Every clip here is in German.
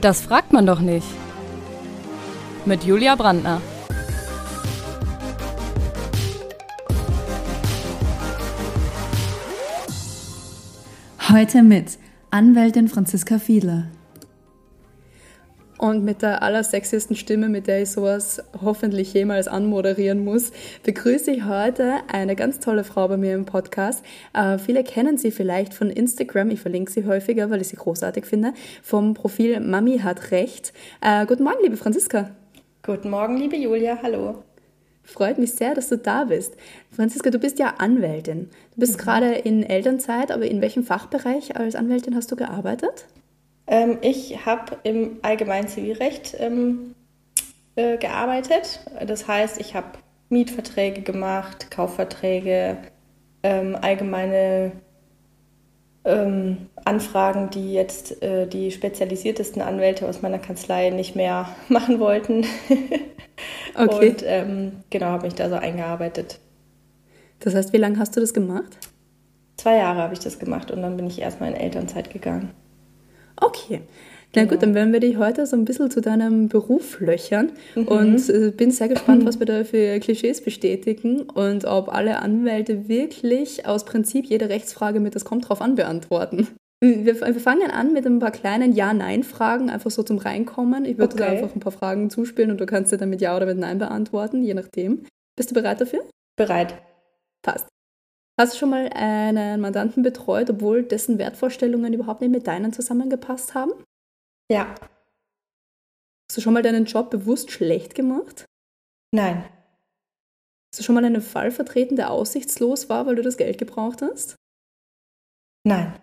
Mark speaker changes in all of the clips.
Speaker 1: Das fragt man doch nicht. Mit Julia Brandner.
Speaker 2: Heute mit Anwältin Franziska Fiedler.
Speaker 3: Und mit der allersexiesten Stimme, mit der ich sowas hoffentlich jemals anmoderieren muss, begrüße ich heute eine ganz tolle Frau bei mir im Podcast. Äh, viele kennen sie vielleicht von Instagram, ich verlinke sie häufiger, weil ich sie großartig finde, vom Profil Mami hat Recht. Äh, guten Morgen, liebe Franziska.
Speaker 4: Guten Morgen, liebe Julia, hallo.
Speaker 3: Freut mich sehr, dass du da bist. Franziska, du bist ja Anwältin. Du bist mhm. gerade in Elternzeit, aber in welchem Fachbereich als Anwältin hast du gearbeitet?
Speaker 4: Ähm, ich habe im allgemeinen Zivilrecht ähm, äh, gearbeitet. Das heißt, ich habe Mietverträge gemacht, Kaufverträge, ähm, allgemeine ähm, Anfragen, die jetzt äh, die spezialisiertesten Anwälte aus meiner Kanzlei nicht mehr machen wollten. okay. Und ähm, genau, habe mich da so eingearbeitet.
Speaker 3: Das heißt, wie lange hast du das gemacht?
Speaker 4: Zwei Jahre habe ich das gemacht und dann bin ich erstmal in Elternzeit gegangen.
Speaker 3: Okay. Na gut, dann werden wir dich heute so ein bisschen zu deinem Beruf löchern mhm. und äh, bin sehr gespannt, was wir da für Klischees bestätigen und ob alle Anwälte wirklich aus Prinzip jede Rechtsfrage mit das kommt drauf an beantworten. Wir, wir fangen an mit ein paar kleinen Ja-Nein-Fragen, einfach so zum Reinkommen. Ich würde okay. dir einfach ein paar Fragen zuspielen und du kannst dir dann mit Ja oder mit Nein beantworten, je nachdem. Bist du bereit dafür?
Speaker 4: Bereit.
Speaker 3: Passt. Hast du schon mal einen Mandanten betreut, obwohl dessen Wertvorstellungen überhaupt nicht mit deinen zusammengepasst haben?
Speaker 4: Ja.
Speaker 3: Hast du schon mal deinen Job bewusst schlecht gemacht?
Speaker 4: Nein.
Speaker 3: Hast du schon mal einen Fall vertreten, der aussichtslos war, weil du das Geld gebraucht hast?
Speaker 4: Nein.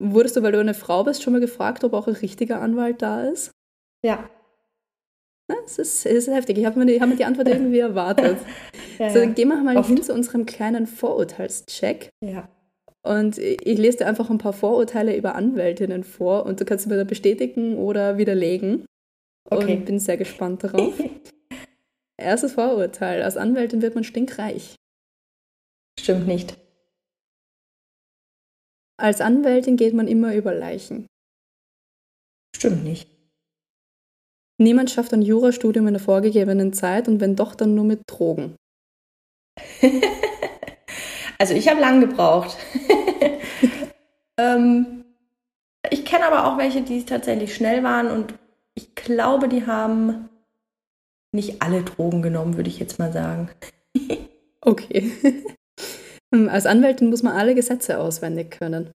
Speaker 3: Wurdest du, weil du eine Frau bist, schon mal gefragt, ob auch ein richtiger Anwalt da ist?
Speaker 4: Ja.
Speaker 3: Es ist, es ist heftig. Ich habe mir, die, hab mir die Antwort irgendwie erwartet. ja, so, dann gehen wir mal Oft. hin zu unserem kleinen Vorurteilscheck.
Speaker 4: Ja.
Speaker 3: Und ich lese dir einfach ein paar Vorurteile über Anwältinnen vor und du kannst sie mir da bestätigen oder widerlegen. Okay. Und bin sehr gespannt darauf. Erstes Vorurteil. Als Anwältin wird man stinkreich.
Speaker 4: Stimmt nicht.
Speaker 3: Als Anwältin geht man immer über Leichen.
Speaker 4: Stimmt nicht.
Speaker 3: Niemand schafft ein Jurastudium in der vorgegebenen Zeit und wenn doch, dann nur mit Drogen.
Speaker 4: also ich habe lang gebraucht. ähm, ich kenne aber auch welche, die tatsächlich schnell waren und ich glaube, die haben nicht alle Drogen genommen, würde ich jetzt mal sagen.
Speaker 3: okay. Als Anwältin muss man alle Gesetze auswendig können.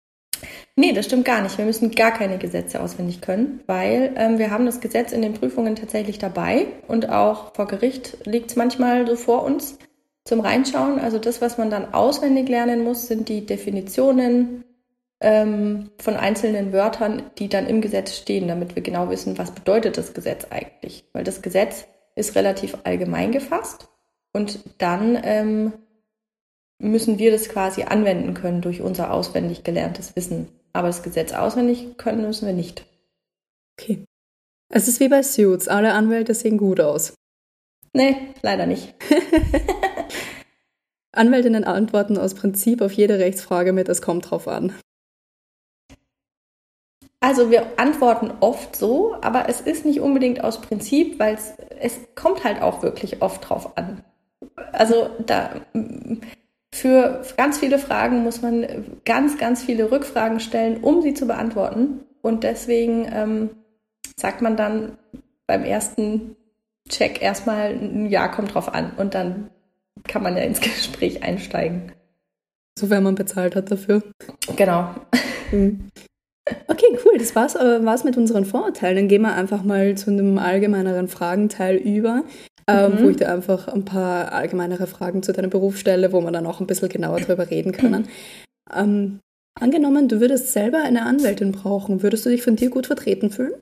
Speaker 4: Nee, das stimmt gar nicht. Wir müssen gar keine Gesetze auswendig können, weil ähm, wir haben das Gesetz in den Prüfungen tatsächlich dabei und auch vor Gericht liegt es manchmal so vor uns zum Reinschauen. Also das, was man dann auswendig lernen muss, sind die Definitionen ähm, von einzelnen Wörtern, die dann im Gesetz stehen, damit wir genau wissen, was bedeutet das Gesetz eigentlich. Weil das Gesetz ist relativ allgemein gefasst und dann ähm, müssen wir das quasi anwenden können durch unser auswendig gelerntes Wissen. Aber das Gesetz auswendig können müssen wir nicht.
Speaker 3: Okay. Es ist wie bei Suits. Alle Anwälte sehen gut aus.
Speaker 4: Nee, leider nicht.
Speaker 3: Anwältinnen antworten aus Prinzip auf jede Rechtsfrage mit, es kommt drauf an.
Speaker 4: Also wir antworten oft so, aber es ist nicht unbedingt aus Prinzip, weil es, es kommt halt auch wirklich oft drauf an. Also da für ganz viele Fragen muss man ganz, ganz viele Rückfragen stellen, um sie zu beantworten. Und deswegen ähm, sagt man dann beim ersten Check erstmal, ein Ja kommt drauf an. Und dann kann man ja ins Gespräch einsteigen.
Speaker 3: Sofern man bezahlt hat dafür.
Speaker 4: Genau.
Speaker 3: Mhm. Okay, cool. Das war's, äh, war's mit unseren Vorurteilen. Dann gehen wir einfach mal zu einem allgemeineren Fragenteil über ähm, mhm. wo ich dir einfach ein paar allgemeinere Fragen zu deiner Berufsstelle, wo wir dann auch ein bisschen genauer darüber reden können. Ähm, angenommen, du würdest selber eine Anwältin brauchen, würdest du dich von dir gut vertreten fühlen?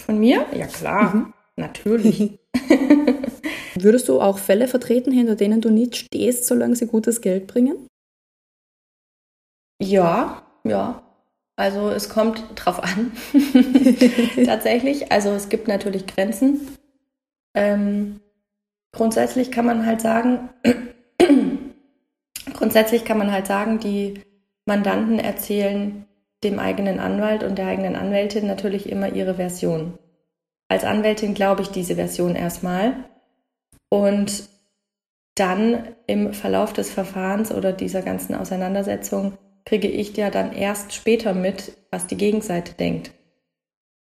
Speaker 4: Von mir? Ja klar, mhm. natürlich.
Speaker 3: würdest du auch Fälle vertreten, hinter denen du nicht stehst, solange sie gutes Geld bringen?
Speaker 4: Ja, ja. Also es kommt drauf an. Tatsächlich. Also es gibt natürlich Grenzen. Ähm, grundsätzlich kann man halt sagen, grundsätzlich kann man halt sagen, die Mandanten erzählen dem eigenen Anwalt und der eigenen Anwältin natürlich immer ihre Version. Als Anwältin glaube ich diese Version erstmal und dann im Verlauf des Verfahrens oder dieser ganzen Auseinandersetzung kriege ich ja dann erst später mit, was die Gegenseite denkt.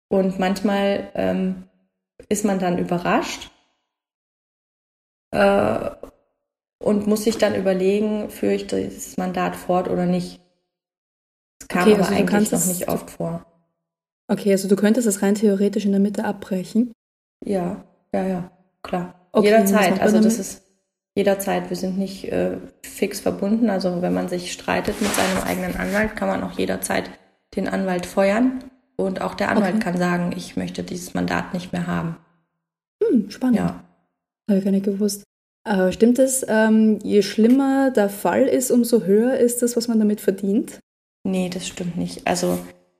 Speaker 4: Und manchmal ähm, ist man dann überrascht äh, und muss sich dann überlegen, führe ich das Mandat fort oder nicht. Das kam okay, aber also eigentlich noch nicht oft vor.
Speaker 3: Okay, also du könntest es rein theoretisch in der Mitte abbrechen?
Speaker 4: Ja, ja, ja, klar. Okay, Jederzeit. Also das ist jederzeit. Wir sind nicht äh, fix verbunden. Also wenn man sich streitet mit seinem eigenen Anwalt, kann man auch jederzeit den Anwalt feuern. Und auch der Anwalt okay. kann sagen, ich möchte dieses Mandat nicht mehr haben.
Speaker 3: Hm, spannend. Ja. Habe ich gar nicht gewusst. Äh, stimmt es, ähm, je schlimmer der Fall ist, umso höher ist das, was man damit verdient?
Speaker 4: Nee, das stimmt nicht. Also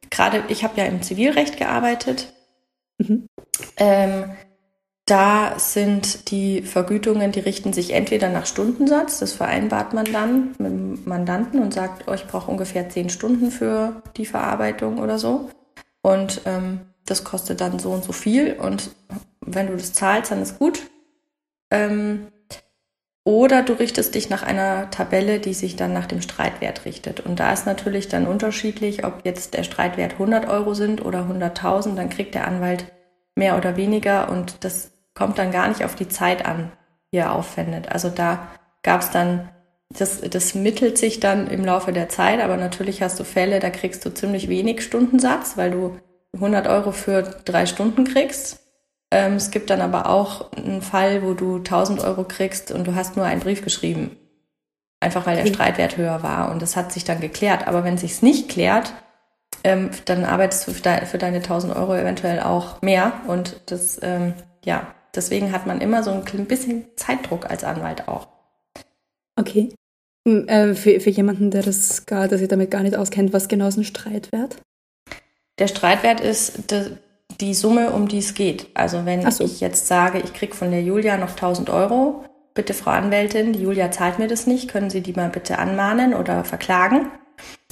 Speaker 4: gerade, ich habe ja im Zivilrecht gearbeitet. Mhm. Ähm, da sind die Vergütungen, die richten sich entweder nach Stundensatz, das vereinbart man dann mit dem Mandanten und sagt, oh, ich brauche ungefähr zehn Stunden für die Verarbeitung oder so. Und ähm, das kostet dann so und so viel. Und wenn du das zahlst, dann ist gut. Ähm, oder du richtest dich nach einer Tabelle, die sich dann nach dem Streitwert richtet. Und da ist natürlich dann unterschiedlich, ob jetzt der Streitwert 100 Euro sind oder 100.000, dann kriegt der Anwalt mehr oder weniger und das kommt dann gar nicht auf die Zeit an, die er aufwendet. Also da gab es dann, das, das mittelt sich dann im Laufe der Zeit, aber natürlich hast du Fälle, da kriegst du ziemlich wenig Stundensatz, weil du 100 Euro für drei Stunden kriegst ähm, es gibt dann aber auch einen Fall, wo du 1000 Euro kriegst und du hast nur einen Brief geschrieben. Einfach weil der Streitwert höher war und das hat sich dann geklärt. Aber wenn sich's nicht klärt, ähm, dann arbeitest du für, de für, deine 1000 Euro eventuell auch mehr und das, ähm, ja, deswegen hat man immer so ein bisschen Zeitdruck als Anwalt auch.
Speaker 3: Okay. Hm, äh, für, für jemanden, der das gar, der sich damit gar nicht auskennt, was genau ist ein Streitwert?
Speaker 4: Der Streitwert ist die Summe, um die es geht. Also wenn so. ich jetzt sage, ich kriege von der Julia noch 1000 Euro, bitte Frau Anwältin, die Julia zahlt mir das nicht, können Sie die mal bitte anmahnen oder verklagen?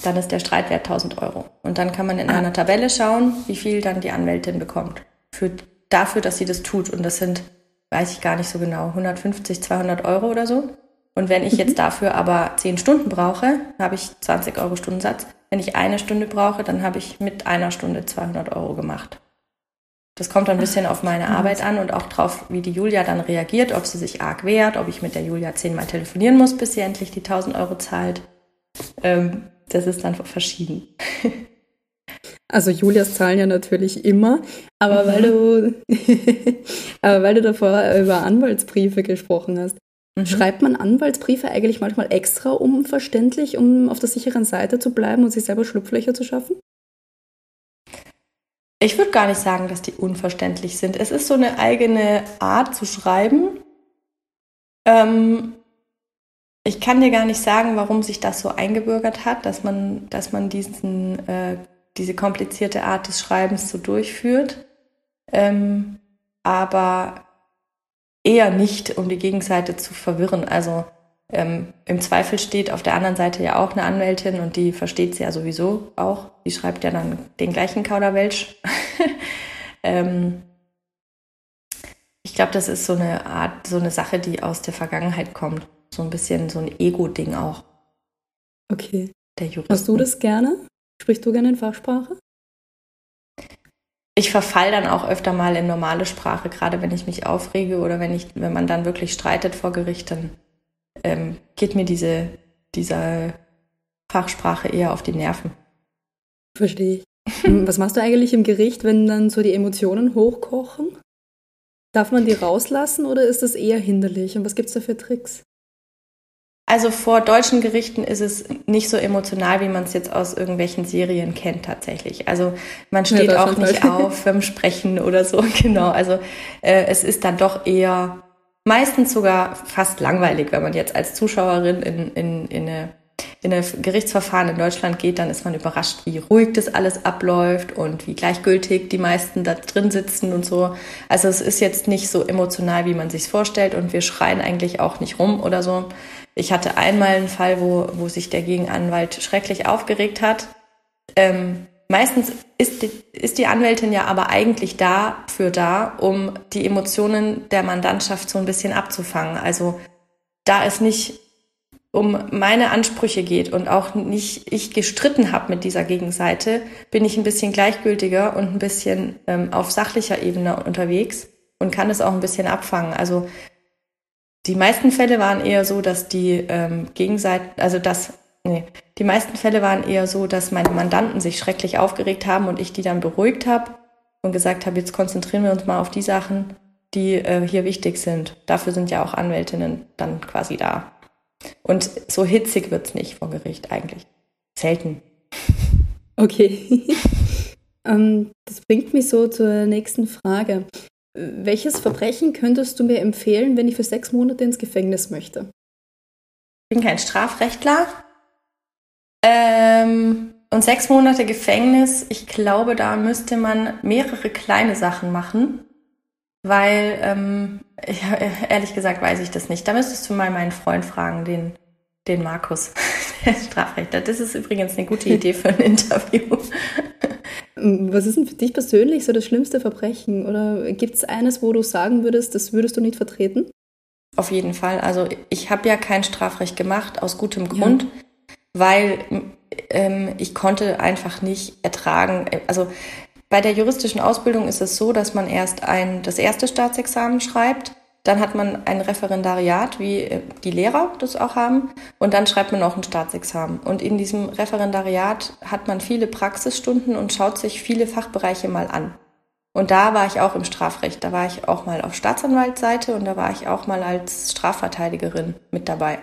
Speaker 4: Dann ist der Streitwert 1000 Euro. Und dann kann man in ah. einer Tabelle schauen, wie viel dann die Anwältin bekommt. Für, dafür, dass sie das tut. Und das sind, weiß ich gar nicht so genau, 150, 200 Euro oder so. Und wenn ich mhm. jetzt dafür aber 10 Stunden brauche, habe ich 20 Euro Stundensatz. Wenn ich eine Stunde brauche, dann habe ich mit einer Stunde 200 Euro gemacht. Das kommt ein bisschen auf meine Arbeit an und auch drauf, wie die Julia dann reagiert, ob sie sich arg wehrt, ob ich mit der Julia zehnmal telefonieren muss, bis sie endlich die 1000 Euro zahlt. Ähm, das ist dann verschieden.
Speaker 3: Also Julias zahlen ja natürlich immer, aber mhm. weil du, aber weil du davor über Anwaltsbriefe gesprochen hast, mhm. schreibt man Anwaltsbriefe eigentlich manchmal extra unverständlich, um auf der sicheren Seite zu bleiben und sich selber Schlupflöcher zu schaffen?
Speaker 4: Ich würde gar nicht sagen, dass die unverständlich sind. Es ist so eine eigene Art zu schreiben. Ähm, ich kann dir gar nicht sagen, warum sich das so eingebürgert hat, dass man, dass man diesen, äh, diese komplizierte Art des Schreibens so durchführt. Ähm, aber eher nicht, um die Gegenseite zu verwirren. Also ähm, Im Zweifel steht auf der anderen Seite ja auch eine Anwältin und die versteht sie ja sowieso auch. Die schreibt ja dann den gleichen Kauderwelsch. ähm, ich glaube, das ist so eine Art, so eine Sache, die aus der Vergangenheit kommt. So ein bisschen so ein Ego-Ding auch.
Speaker 3: Okay. Der Juristen. Hast du das gerne? Sprichst du gerne in Fachsprache?
Speaker 4: Ich verfall dann auch öfter mal in normale Sprache, gerade wenn ich mich aufrege oder wenn ich, wenn man dann wirklich streitet vor Gericht, dann ähm, geht mir diese, diese Fachsprache eher auf die Nerven.
Speaker 3: Verstehe ich. Was machst du eigentlich im Gericht, wenn dann so die Emotionen hochkochen? Darf man die rauslassen oder ist das eher hinderlich? Und was gibt es da für Tricks?
Speaker 4: Also vor deutschen Gerichten ist es nicht so emotional, wie man es jetzt aus irgendwelchen Serien kennt tatsächlich. Also man steht ja, auch nicht auf beim Sprechen oder so, genau. Also äh, es ist dann doch eher meistens sogar fast langweilig, wenn man jetzt als Zuschauerin in, in, in eine in ein Gerichtsverfahren in Deutschland geht, dann ist man überrascht, wie ruhig das alles abläuft und wie gleichgültig die meisten da drin sitzen und so. Also es ist jetzt nicht so emotional, wie man sich vorstellt und wir schreien eigentlich auch nicht rum oder so. Ich hatte einmal einen Fall, wo, wo sich der Gegenanwalt schrecklich aufgeregt hat. ähm, meistens ist die, ist die Anwältin ja aber eigentlich dafür da, um die Emotionen der Mandantschaft so ein bisschen abzufangen. Also da es nicht um meine Ansprüche geht und auch nicht ich gestritten habe mit dieser Gegenseite, bin ich ein bisschen gleichgültiger und ein bisschen ähm, auf sachlicher Ebene unterwegs und kann es auch ein bisschen abfangen. Also die meisten Fälle waren eher so, dass die ähm, Gegenseite, also dass, nee, die meisten Fälle waren eher so, dass meine Mandanten sich schrecklich aufgeregt haben und ich die dann beruhigt habe und gesagt habe, jetzt konzentrieren wir uns mal auf die Sachen, die äh, hier wichtig sind. Dafür sind ja auch Anwältinnen dann quasi da. Und so hitzig wird's nicht vor Gericht eigentlich. Selten.
Speaker 3: Okay. ähm, das bringt mich so zur nächsten Frage. Welches Verbrechen könntest du mir empfehlen, wenn ich für sechs Monate ins Gefängnis möchte?
Speaker 4: Ich bin kein Strafrechtler. Ähm, und sechs Monate Gefängnis, ich glaube, da müsste man mehrere kleine Sachen machen, weil, ähm, ich, ehrlich gesagt, weiß ich das nicht. Da müsstest du mal meinen Freund fragen, den, den Markus, der Strafrechtler. Das ist übrigens eine gute Idee für ein Interview.
Speaker 3: Was ist denn für dich persönlich so das schlimmste Verbrechen? Oder gibt es eines, wo du sagen würdest, das würdest du nicht vertreten?
Speaker 4: Auf jeden Fall. Also ich habe ja kein Strafrecht gemacht, aus gutem Grund, ja. weil ähm, ich konnte einfach nicht ertragen. Also bei der juristischen Ausbildung ist es so, dass man erst ein, das erste Staatsexamen schreibt dann hat man ein Referendariat, wie äh, die Lehrer das auch haben. Und dann schreibt man auch ein Staatsexamen. Und in diesem Referendariat hat man viele Praxisstunden und schaut sich viele Fachbereiche mal an. Und da war ich auch im Strafrecht. Da war ich auch mal auf Staatsanwaltsseite und da war ich auch mal als Strafverteidigerin mit dabei.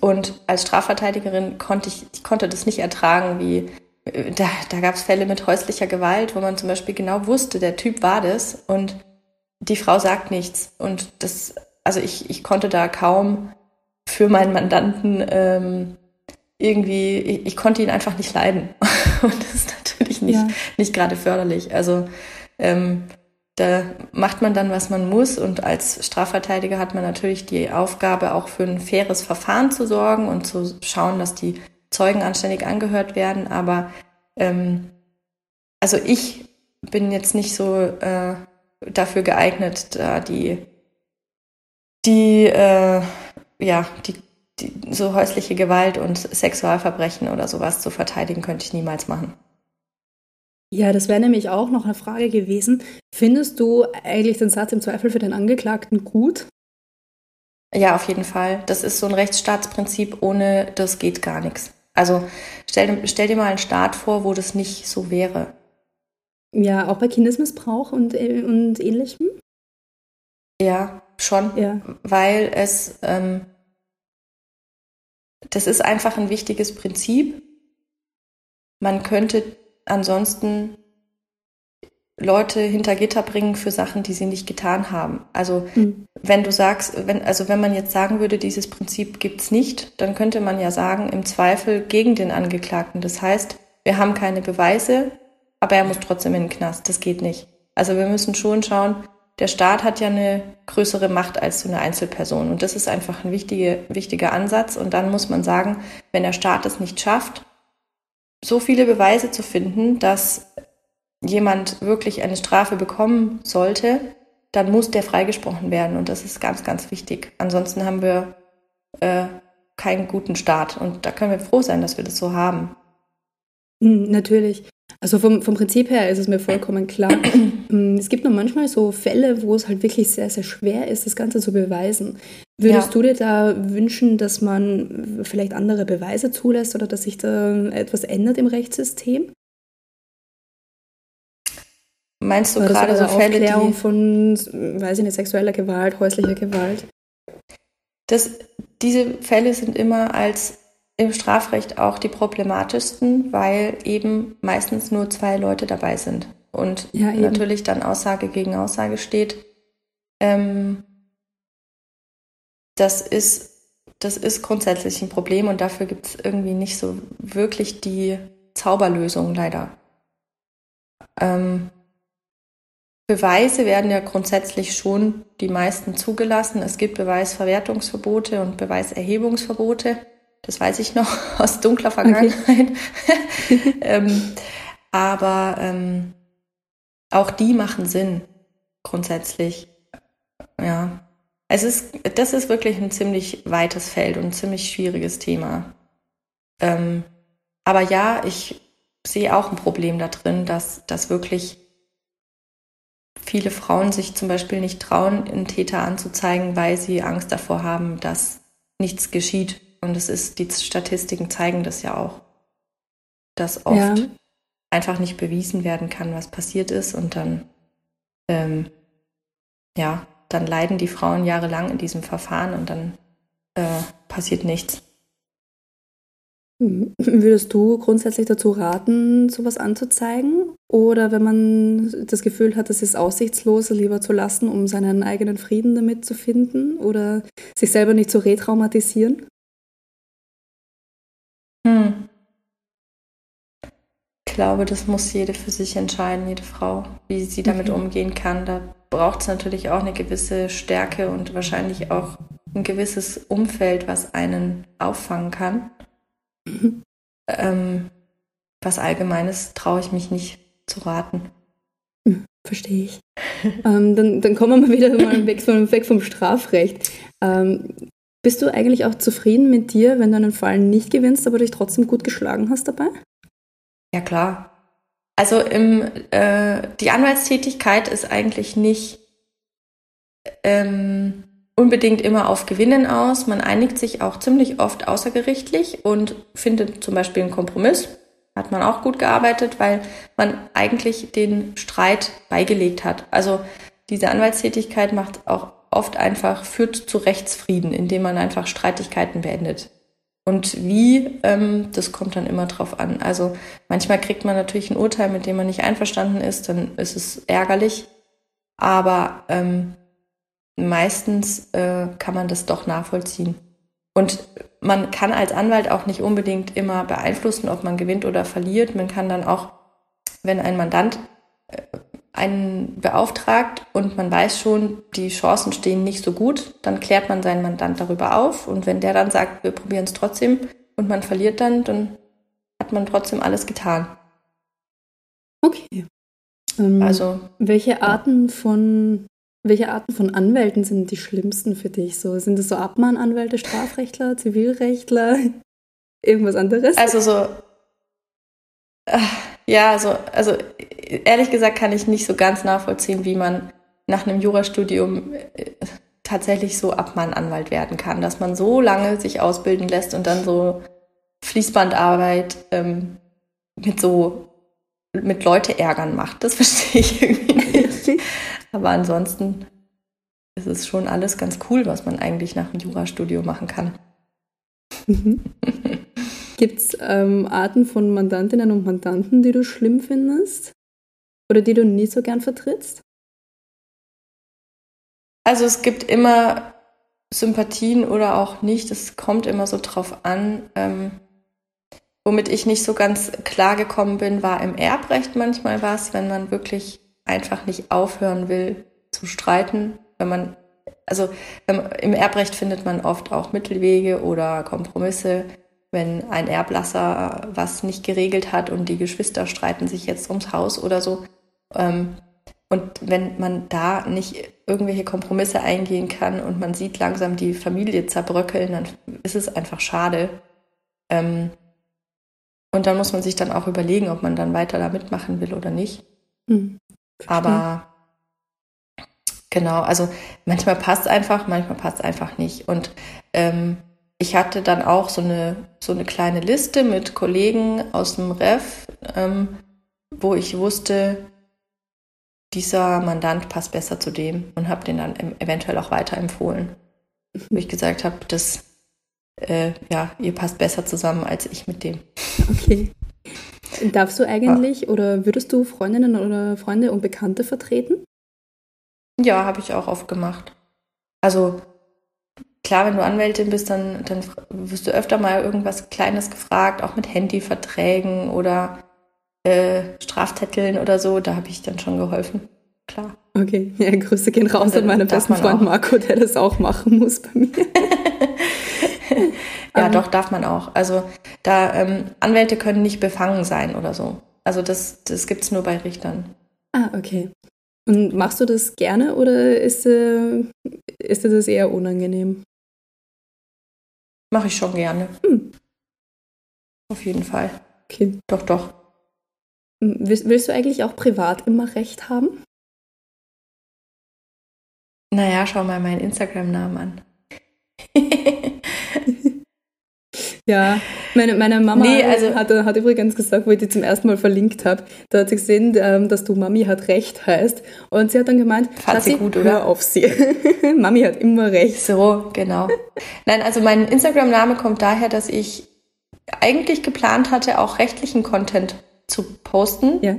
Speaker 4: Und als Strafverteidigerin konnte ich, ich konnte das nicht ertragen, wie äh, da, da gab es Fälle mit häuslicher Gewalt, wo man zum Beispiel genau wusste, der Typ war das und die Frau sagt nichts. Und das, also ich, ich konnte da kaum für meinen Mandanten ähm, irgendwie, ich, ich konnte ihn einfach nicht leiden. Und das ist natürlich nicht, ja. nicht gerade förderlich. Also ähm, da macht man dann, was man muss. Und als Strafverteidiger hat man natürlich die Aufgabe, auch für ein faires Verfahren zu sorgen und zu schauen, dass die Zeugen anständig angehört werden. Aber ähm, also ich bin jetzt nicht so äh, dafür geeignet, da die, die, äh, ja, die, die, so häusliche Gewalt und Sexualverbrechen oder sowas zu verteidigen, könnte ich niemals machen.
Speaker 3: Ja, das wäre nämlich auch noch eine Frage gewesen. Findest du eigentlich den Satz im Zweifel für den Angeklagten gut?
Speaker 4: Ja, auf jeden Fall. Das ist so ein Rechtsstaatsprinzip, ohne das geht gar nichts. Also stell, stell dir mal einen Staat vor, wo das nicht so wäre.
Speaker 3: Ja, auch bei Kindesmissbrauch und, äh, und ähnlichem?
Speaker 4: Ja, schon. Ja. Weil es, ähm, das ist einfach ein wichtiges Prinzip. Man könnte ansonsten Leute hinter Gitter bringen für Sachen, die sie nicht getan haben. Also mhm. wenn du sagst, wenn, also wenn man jetzt sagen würde, dieses Prinzip gibt's nicht, dann könnte man ja sagen, im Zweifel gegen den Angeklagten. Das heißt, wir haben keine Beweise, aber er muss trotzdem in den Knast. Das geht nicht. Also wir müssen schon schauen, der Staat hat ja eine größere Macht als so eine Einzelperson. Und das ist einfach ein wichtiger, wichtiger Ansatz. Und dann muss man sagen, wenn der Staat es nicht schafft, so viele Beweise zu finden, dass jemand wirklich eine Strafe bekommen sollte, dann muss der freigesprochen werden. Und das ist ganz, ganz wichtig. Ansonsten haben wir äh, keinen guten Staat. Und da können wir froh sein, dass wir das so haben.
Speaker 3: Hm, natürlich. Also vom, vom Prinzip her ist es mir vollkommen klar. Mm, es gibt nur manchmal so Fälle, wo es halt wirklich sehr, sehr schwer ist, das Ganze zu beweisen. Würdest ja. du dir da wünschen, dass man vielleicht andere Beweise zulässt oder dass sich da etwas ändert im Rechtssystem?
Speaker 4: Meinst du gerade so Fälle,
Speaker 3: Aufklärung die von, weiß ich nicht, sexueller Gewalt, häuslicher Gewalt?
Speaker 4: Das, diese Fälle sind immer als im Strafrecht auch die problematischsten, weil eben meistens nur zwei Leute dabei sind und ja, natürlich dann Aussage gegen Aussage steht. Ähm, das ist, das ist grundsätzlich ein Problem und dafür gibt es irgendwie nicht so wirklich die Zauberlösung leider. Ähm, Beweise werden ja grundsätzlich schon die meisten zugelassen. Es gibt Beweisverwertungsverbote und Beweiserhebungsverbote. Das weiß ich noch aus dunkler Vergangenheit. Okay. ähm, aber ähm, auch die machen Sinn, grundsätzlich. Ja. Es ist, das ist wirklich ein ziemlich weites Feld und ein ziemlich schwieriges Thema. Ähm, aber ja, ich sehe auch ein Problem da drin, dass, dass wirklich viele Frauen sich zum Beispiel nicht trauen, einen Täter anzuzeigen, weil sie Angst davor haben, dass nichts geschieht. Und es ist, die Statistiken zeigen das ja auch, dass oft ja. einfach nicht bewiesen werden kann, was passiert ist und dann ähm, ja, dann leiden die Frauen jahrelang in diesem Verfahren und dann äh, passiert nichts.
Speaker 3: Würdest du grundsätzlich dazu raten, sowas anzuzeigen? Oder wenn man das Gefühl hat, es ist aussichtslos, lieber zu lassen, um seinen eigenen Frieden damit zu finden oder sich selber nicht zu retraumatisieren?
Speaker 4: Hm. Ich glaube, das muss jede für sich entscheiden, jede Frau, wie sie damit mhm. umgehen kann. Da braucht es natürlich auch eine gewisse Stärke und wahrscheinlich auch ein gewisses Umfeld, was einen auffangen kann. Mhm. Ähm, was Allgemeines traue ich mich nicht zu raten.
Speaker 3: Hm, verstehe ich. ähm, dann, dann kommen wir mal wieder mal weg, vom, weg vom Strafrecht. Ähm, bist du eigentlich auch zufrieden mit dir, wenn du einen Fall nicht gewinnst, aber dich trotzdem gut geschlagen hast dabei?
Speaker 4: Ja, klar. Also im, äh, die Anwaltstätigkeit ist eigentlich nicht ähm, unbedingt immer auf Gewinnen aus. Man einigt sich auch ziemlich oft außergerichtlich und findet zum Beispiel einen Kompromiss. Hat man auch gut gearbeitet, weil man eigentlich den Streit beigelegt hat. Also diese Anwaltstätigkeit macht auch oft einfach, führt zu Rechtsfrieden, indem man einfach Streitigkeiten beendet. Und wie, ähm, das kommt dann immer drauf an. Also manchmal kriegt man natürlich ein Urteil, mit dem man nicht einverstanden ist, dann ist es ärgerlich. Aber ähm, meistens äh, kann man das doch nachvollziehen. Und man kann als Anwalt auch nicht unbedingt immer beeinflussen, ob man gewinnt oder verliert. Man kann dann auch, wenn ein Mandant äh, einen beauftragt und man weiß schon, die Chancen stehen nicht so gut, dann klärt man seinen Mandant darüber auf. Und wenn der dann sagt, wir probieren es trotzdem und man verliert dann, dann hat man trotzdem alles getan.
Speaker 3: Okay. Ähm, also welche Arten von welche Arten von Anwälten sind die schlimmsten für dich? So, sind es so Abmahnanwälte, Strafrechtler, Zivilrechtler, irgendwas anderes?
Speaker 4: Also so, äh, ja, also, also ehrlich gesagt kann ich nicht so ganz nachvollziehen, wie man nach einem Jurastudium äh, tatsächlich so Abmahnanwalt werden kann, dass man so lange sich ausbilden lässt und dann so Fließbandarbeit ähm, mit so mit Leute ärgern macht. Das verstehe ich irgendwie nicht. Aber ansonsten ist es schon alles ganz cool, was man eigentlich nach dem Jurastudio machen kann.
Speaker 3: Mhm. Gibt es ähm, Arten von Mandantinnen und Mandanten, die du schlimm findest? Oder die du nie so gern vertrittst?
Speaker 4: Also es gibt immer Sympathien oder auch nicht. Es kommt immer so drauf an. Ähm, womit ich nicht so ganz klar gekommen bin, war im Erbrecht manchmal was, wenn man wirklich einfach nicht aufhören will zu streiten, wenn man also im Erbrecht findet man oft auch Mittelwege oder Kompromisse, wenn ein Erblasser was nicht geregelt hat und die Geschwister streiten sich jetzt ums Haus oder so. Ähm, und wenn man da nicht irgendwelche Kompromisse eingehen kann und man sieht langsam die Familie zerbröckeln, dann ist es einfach schade. Ähm, und dann muss man sich dann auch überlegen, ob man dann weiter da mitmachen will oder nicht. Mhm. Aber genau, also manchmal passt einfach, manchmal passt einfach nicht. Und ähm, ich hatte dann auch so eine, so eine kleine Liste mit Kollegen aus dem Ref, ähm, wo ich wusste, dieser Mandant passt besser zu dem und habe den dann eventuell auch weiterempfohlen. Wo ich gesagt habe, das, äh, ja, ihr passt besser zusammen als ich mit dem.
Speaker 3: Okay. Darfst du eigentlich ja. oder würdest du Freundinnen oder Freunde und Bekannte vertreten?
Speaker 4: Ja, habe ich auch oft gemacht. Also klar, wenn du Anwältin bist, dann, dann wirst du öfter mal irgendwas Kleines gefragt, auch mit Handyverträgen oder äh, Strafzetteln oder so. Da habe ich dann schon geholfen. Klar.
Speaker 3: Okay, ja, Grüße gehen raus an meinen besten Freund auch. Marco, der das auch machen muss bei mir.
Speaker 4: ja, um. doch, darf man auch. Also da ähm, Anwälte können nicht befangen sein oder so. Also das, das gibt es nur bei Richtern.
Speaker 3: Ah, okay. Und machst du das gerne oder ist, äh, ist dir das eher unangenehm?
Speaker 4: Mache ich schon gerne. Hm. Auf jeden Fall.
Speaker 3: Okay.
Speaker 4: Doch, doch.
Speaker 3: Hm, willst, willst du eigentlich auch privat immer recht haben?
Speaker 4: Naja, schau mal meinen Instagram-Namen an.
Speaker 3: ja, meine, meine Mama nee, also, hat, hat übrigens gesagt, wo ich die zum ersten Mal verlinkt habe, da hat sie gesehen, ähm, dass du Mami hat recht heißt. Und sie hat dann gemeint,
Speaker 4: fand sie gut, oder?
Speaker 3: Auf sie. Mami hat immer recht.
Speaker 4: So, genau. Nein, also mein Instagram-Name kommt daher, dass ich eigentlich geplant hatte, auch rechtlichen Content zu posten,
Speaker 3: ja.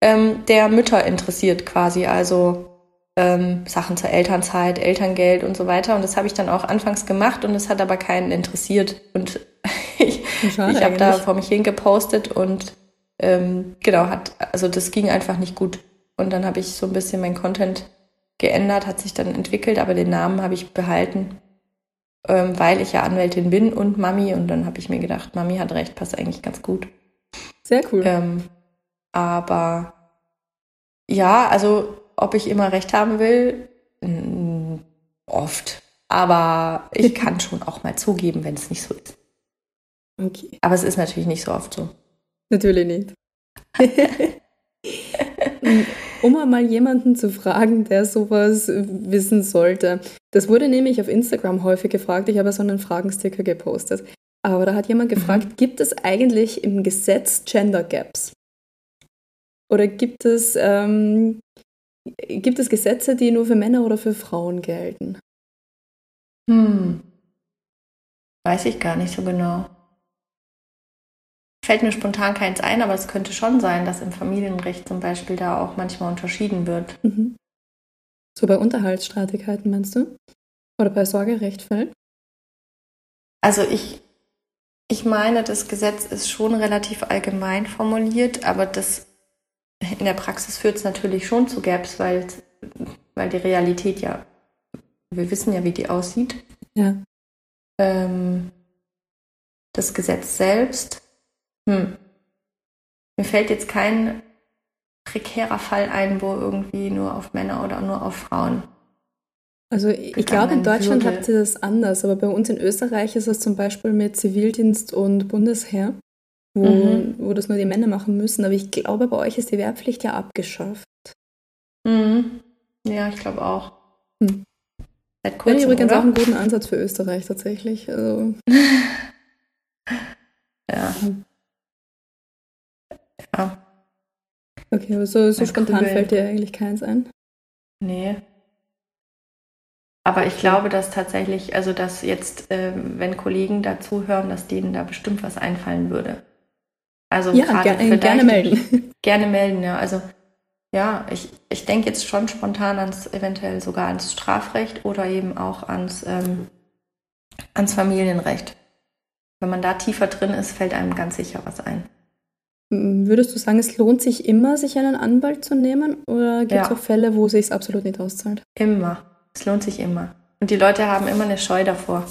Speaker 4: ähm, der Mütter interessiert quasi. Also ähm, Sachen zur Elternzeit, Elterngeld und so weiter. Und das habe ich dann auch anfangs gemacht und es hat aber keinen interessiert. Und ich, ich habe da vor mich hingepostet und ähm, genau, hat, also das ging einfach nicht gut. Und dann habe ich so ein bisschen mein Content geändert, hat sich dann entwickelt, aber den Namen habe ich behalten, ähm, weil ich ja Anwältin bin und Mami. Und dann habe ich mir gedacht, Mami hat recht, passt eigentlich ganz gut.
Speaker 3: Sehr cool.
Speaker 4: Ähm, aber ja, also ob ich immer recht haben will? Oft. Aber ich kann schon auch mal zugeben, wenn es nicht so ist.
Speaker 3: Okay.
Speaker 4: Aber es ist natürlich nicht so oft so.
Speaker 3: Natürlich nicht. um mal jemanden zu fragen, der sowas wissen sollte. Das wurde nämlich auf Instagram häufig gefragt. Ich habe so einen Fragensticker gepostet. Aber da hat jemand mhm. gefragt, mhm. gibt es eigentlich im Gesetz Gender Gaps? Oder gibt es ähm, Gibt es Gesetze, die nur für Männer oder für Frauen gelten?
Speaker 4: Hm. Weiß ich gar nicht so genau. Fällt mir spontan keins ein, aber es könnte schon sein, dass im Familienrecht zum Beispiel da auch manchmal unterschieden wird.
Speaker 3: Mhm. So bei Unterhaltsstreitigkeiten meinst du? Oder bei Sorgerechtfällen?
Speaker 4: Also ich, ich meine, das Gesetz ist schon relativ allgemein formuliert, aber das in der Praxis führt es natürlich schon zu Gaps, weil, weil die Realität ja, wir wissen ja, wie die aussieht.
Speaker 3: Ja.
Speaker 4: Ähm, das Gesetz selbst, hm. mir fällt jetzt kein prekärer Fall ein, wo irgendwie nur auf Männer oder nur auf Frauen.
Speaker 3: Also ich glaube, in Deutschland würde. habt ihr das anders, aber bei uns in Österreich ist es zum Beispiel mit Zivildienst und Bundesheer wo, mhm. wo das nur die Männer machen müssen. Aber ich glaube, bei euch ist die Wehrpflicht ja abgeschafft.
Speaker 4: Mhm. Ja, ich glaube auch. Hm.
Speaker 3: Seit kurzem, ich übrigens oder? auch einen guten Ansatz für Österreich tatsächlich. Also.
Speaker 4: ja. Ja.
Speaker 3: Okay, aber so, so spontan Krübel. fällt dir eigentlich keins ein?
Speaker 4: Nee. Aber ich glaube, dass tatsächlich, also dass jetzt, äh, wenn Kollegen da zuhören, dass denen da bestimmt was einfallen würde. Also
Speaker 3: ja, gerne, gerne melden.
Speaker 4: Gerne melden, ja. Also ja, ich, ich denke jetzt schon spontan ans eventuell sogar ans Strafrecht oder eben auch ans, ähm, ans Familienrecht. Wenn man da tiefer drin ist, fällt einem ganz sicher was ein.
Speaker 3: Würdest du sagen, es lohnt sich immer, sich einen Anwalt zu nehmen? Oder gibt es ja. auch Fälle, wo es sich absolut nicht auszahlt?
Speaker 4: Immer. Es lohnt sich immer. Und die Leute haben immer eine Scheu davor.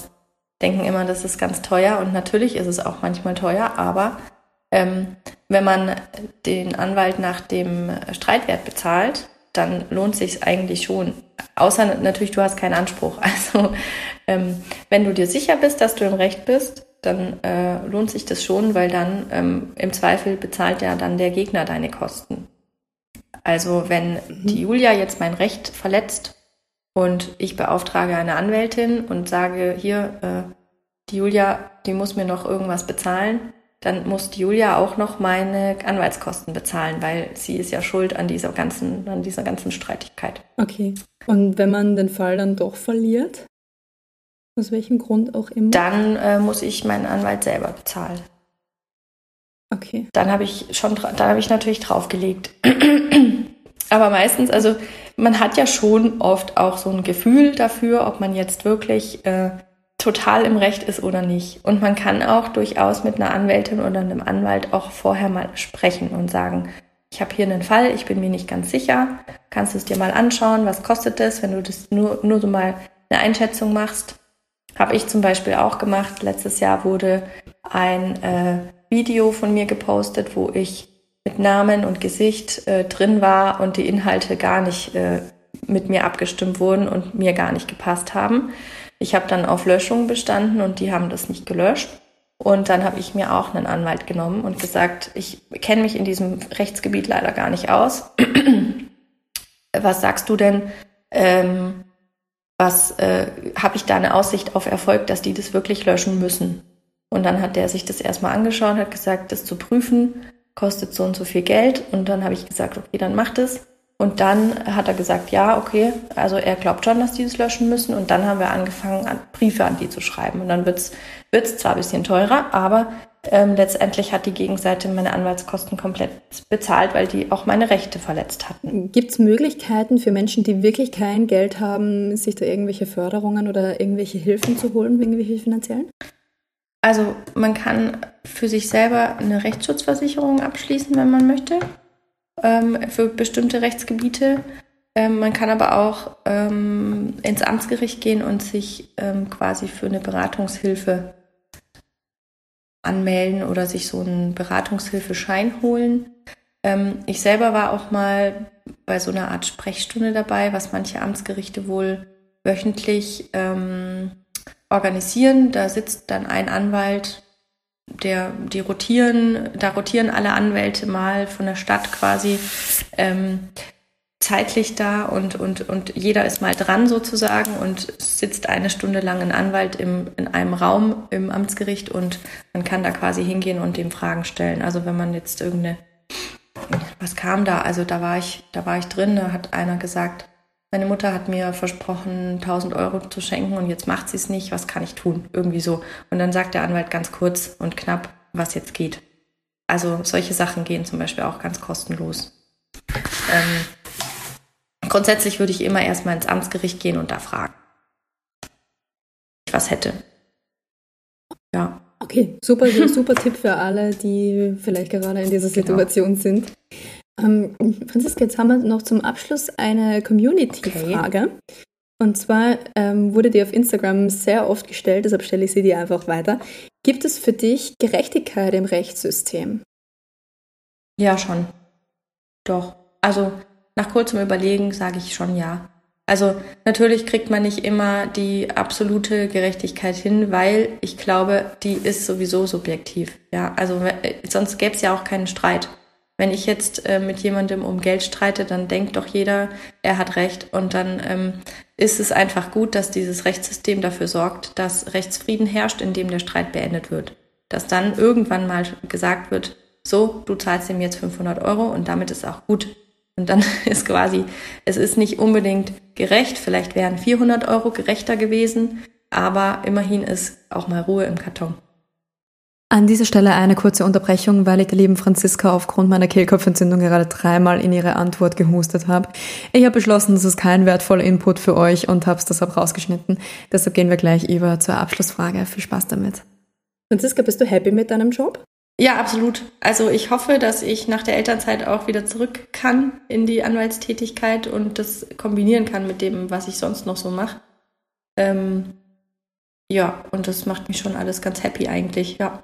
Speaker 4: Denken immer, das ist ganz teuer. Und natürlich ist es auch manchmal teuer, aber ähm, wenn man den Anwalt nach dem Streitwert bezahlt, dann lohnt sich eigentlich schon. Außer natürlich, du hast keinen Anspruch. Also ähm, wenn du dir sicher bist, dass du im Recht bist, dann äh, lohnt sich das schon, weil dann ähm, im Zweifel bezahlt ja dann der Gegner deine Kosten. Also wenn mhm. die Julia jetzt mein Recht verletzt und ich beauftrage eine Anwältin und sage, hier, äh, die Julia, die muss mir noch irgendwas bezahlen, dann muss Julia auch noch meine Anwaltskosten bezahlen, weil sie ist ja schuld an dieser ganzen, an dieser ganzen Streitigkeit.
Speaker 3: Okay. Und wenn man den Fall dann doch verliert, aus welchem Grund auch immer?
Speaker 4: Dann äh, muss ich meinen Anwalt selber bezahlen.
Speaker 3: Okay.
Speaker 4: Dann habe ich schon, da habe ich natürlich draufgelegt. Aber meistens, also man hat ja schon oft auch so ein Gefühl dafür, ob man jetzt wirklich äh, total im Recht ist oder nicht. Und man kann auch durchaus mit einer Anwältin oder einem Anwalt auch vorher mal sprechen und sagen, ich habe hier einen Fall, ich bin mir nicht ganz sicher, kannst du es dir mal anschauen, was kostet das, wenn du das nur, nur so mal eine Einschätzung machst. Habe ich zum Beispiel auch gemacht. Letztes Jahr wurde ein äh, Video von mir gepostet, wo ich mit Namen und Gesicht äh, drin war und die Inhalte gar nicht äh, mit mir abgestimmt wurden und mir gar nicht gepasst haben. Ich habe dann auf Löschung bestanden und die haben das nicht gelöscht. Und dann habe ich mir auch einen Anwalt genommen und gesagt, ich kenne mich in diesem Rechtsgebiet leider gar nicht aus. Was sagst du denn? Ähm, was äh, habe ich da eine Aussicht auf Erfolg, dass die das wirklich löschen müssen? Und dann hat der sich das erstmal angeschaut, hat gesagt, das zu prüfen kostet so und so viel Geld. Und dann habe ich gesagt, okay, dann macht es. Und dann hat er gesagt, ja, okay, also er glaubt schon, dass die das löschen müssen. Und dann haben wir angefangen, Briefe an die zu schreiben. Und dann wird es zwar ein bisschen teurer, aber ähm, letztendlich hat die Gegenseite meine Anwaltskosten komplett bezahlt, weil die auch meine Rechte verletzt hatten.
Speaker 3: Gibt es Möglichkeiten für Menschen, die wirklich kein Geld haben, sich da irgendwelche Förderungen oder irgendwelche Hilfen zu holen, irgendwelche finanziellen?
Speaker 4: Also man kann für sich selber eine Rechtsschutzversicherung abschließen, wenn man möchte, ähm, für bestimmte Rechtsgebiete. Ähm, man kann aber auch ähm, ins Amtsgericht gehen und sich ähm, quasi für eine Beratungshilfe anmelden oder sich so einen Beratungshilfeschein holen. Ähm, ich selber war auch mal bei so einer Art Sprechstunde dabei, was manche Amtsgerichte wohl wöchentlich ähm, organisieren. Da sitzt dann ein Anwalt, der, die rotieren, da rotieren alle Anwälte mal von der Stadt quasi ähm, zeitlich da und, und, und jeder ist mal dran sozusagen und sitzt eine Stunde lang ein Anwalt im, in einem Raum im Amtsgericht und man kann da quasi hingehen und dem Fragen stellen. Also wenn man jetzt irgendeine, was kam da? Also da war ich, da war ich drin, da hat einer gesagt, meine Mutter hat mir versprochen, 1000 Euro zu schenken und jetzt macht sie es nicht. Was kann ich tun? Irgendwie so. Und dann sagt der Anwalt ganz kurz und knapp, was jetzt geht. Also solche Sachen gehen zum Beispiel auch ganz kostenlos. Ähm, grundsätzlich würde ich immer erstmal ins Amtsgericht gehen und da fragen, was hätte.
Speaker 3: Ja. Okay, super, super Tipp für alle, die vielleicht gerade in dieser genau. Situation genau. sind. Ähm, Franziska, jetzt haben wir noch zum Abschluss eine Community-Frage. Okay. Und zwar ähm, wurde die auf Instagram sehr oft gestellt, deshalb stelle ich sie dir einfach weiter. Gibt es für dich Gerechtigkeit im Rechtssystem?
Speaker 4: Ja, schon. Doch. Also nach kurzem Überlegen sage ich schon ja. Also natürlich kriegt man nicht immer die absolute Gerechtigkeit hin, weil ich glaube, die ist sowieso subjektiv. Ja, also sonst gäbe es ja auch keinen Streit. Wenn ich jetzt äh, mit jemandem um Geld streite, dann denkt doch jeder, er hat Recht. Und dann ähm, ist es einfach gut, dass dieses Rechtssystem dafür sorgt, dass Rechtsfrieden herrscht, indem der Streit beendet wird. Dass dann irgendwann mal gesagt wird, so, du zahlst ihm jetzt 500 Euro und damit ist auch gut. Und dann ist quasi, es ist nicht unbedingt gerecht, vielleicht wären 400 Euro gerechter gewesen, aber immerhin ist auch mal Ruhe im Karton.
Speaker 2: An dieser Stelle eine kurze Unterbrechung, weil ich der lieben Franziska aufgrund meiner Kehlkopfentzündung gerade dreimal in ihre Antwort gehustet habe. Ich habe beschlossen, das ist kein wertvoller Input für euch und habe es deshalb rausgeschnitten. Deshalb gehen wir gleich über zur Abschlussfrage. Viel Spaß damit.
Speaker 3: Franziska, bist du happy mit deinem Job?
Speaker 4: Ja, absolut. Also ich hoffe, dass ich nach der Elternzeit auch wieder zurück kann in die Anwaltstätigkeit und das kombinieren kann mit dem, was ich sonst noch so mache. Ähm, ja, und das macht mich schon alles ganz happy eigentlich, ja.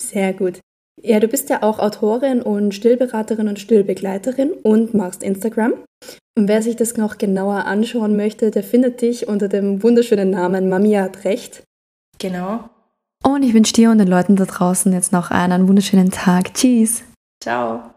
Speaker 3: Sehr gut. Ja, du bist ja auch Autorin und Stillberaterin und Stillbegleiterin und machst Instagram. Und wer sich das noch genauer anschauen möchte, der findet dich unter dem wunderschönen Namen Mami hat recht.
Speaker 4: Genau.
Speaker 2: Und ich wünsche dir und den Leuten da draußen jetzt noch einen wunderschönen Tag. Tschüss.
Speaker 4: Ciao.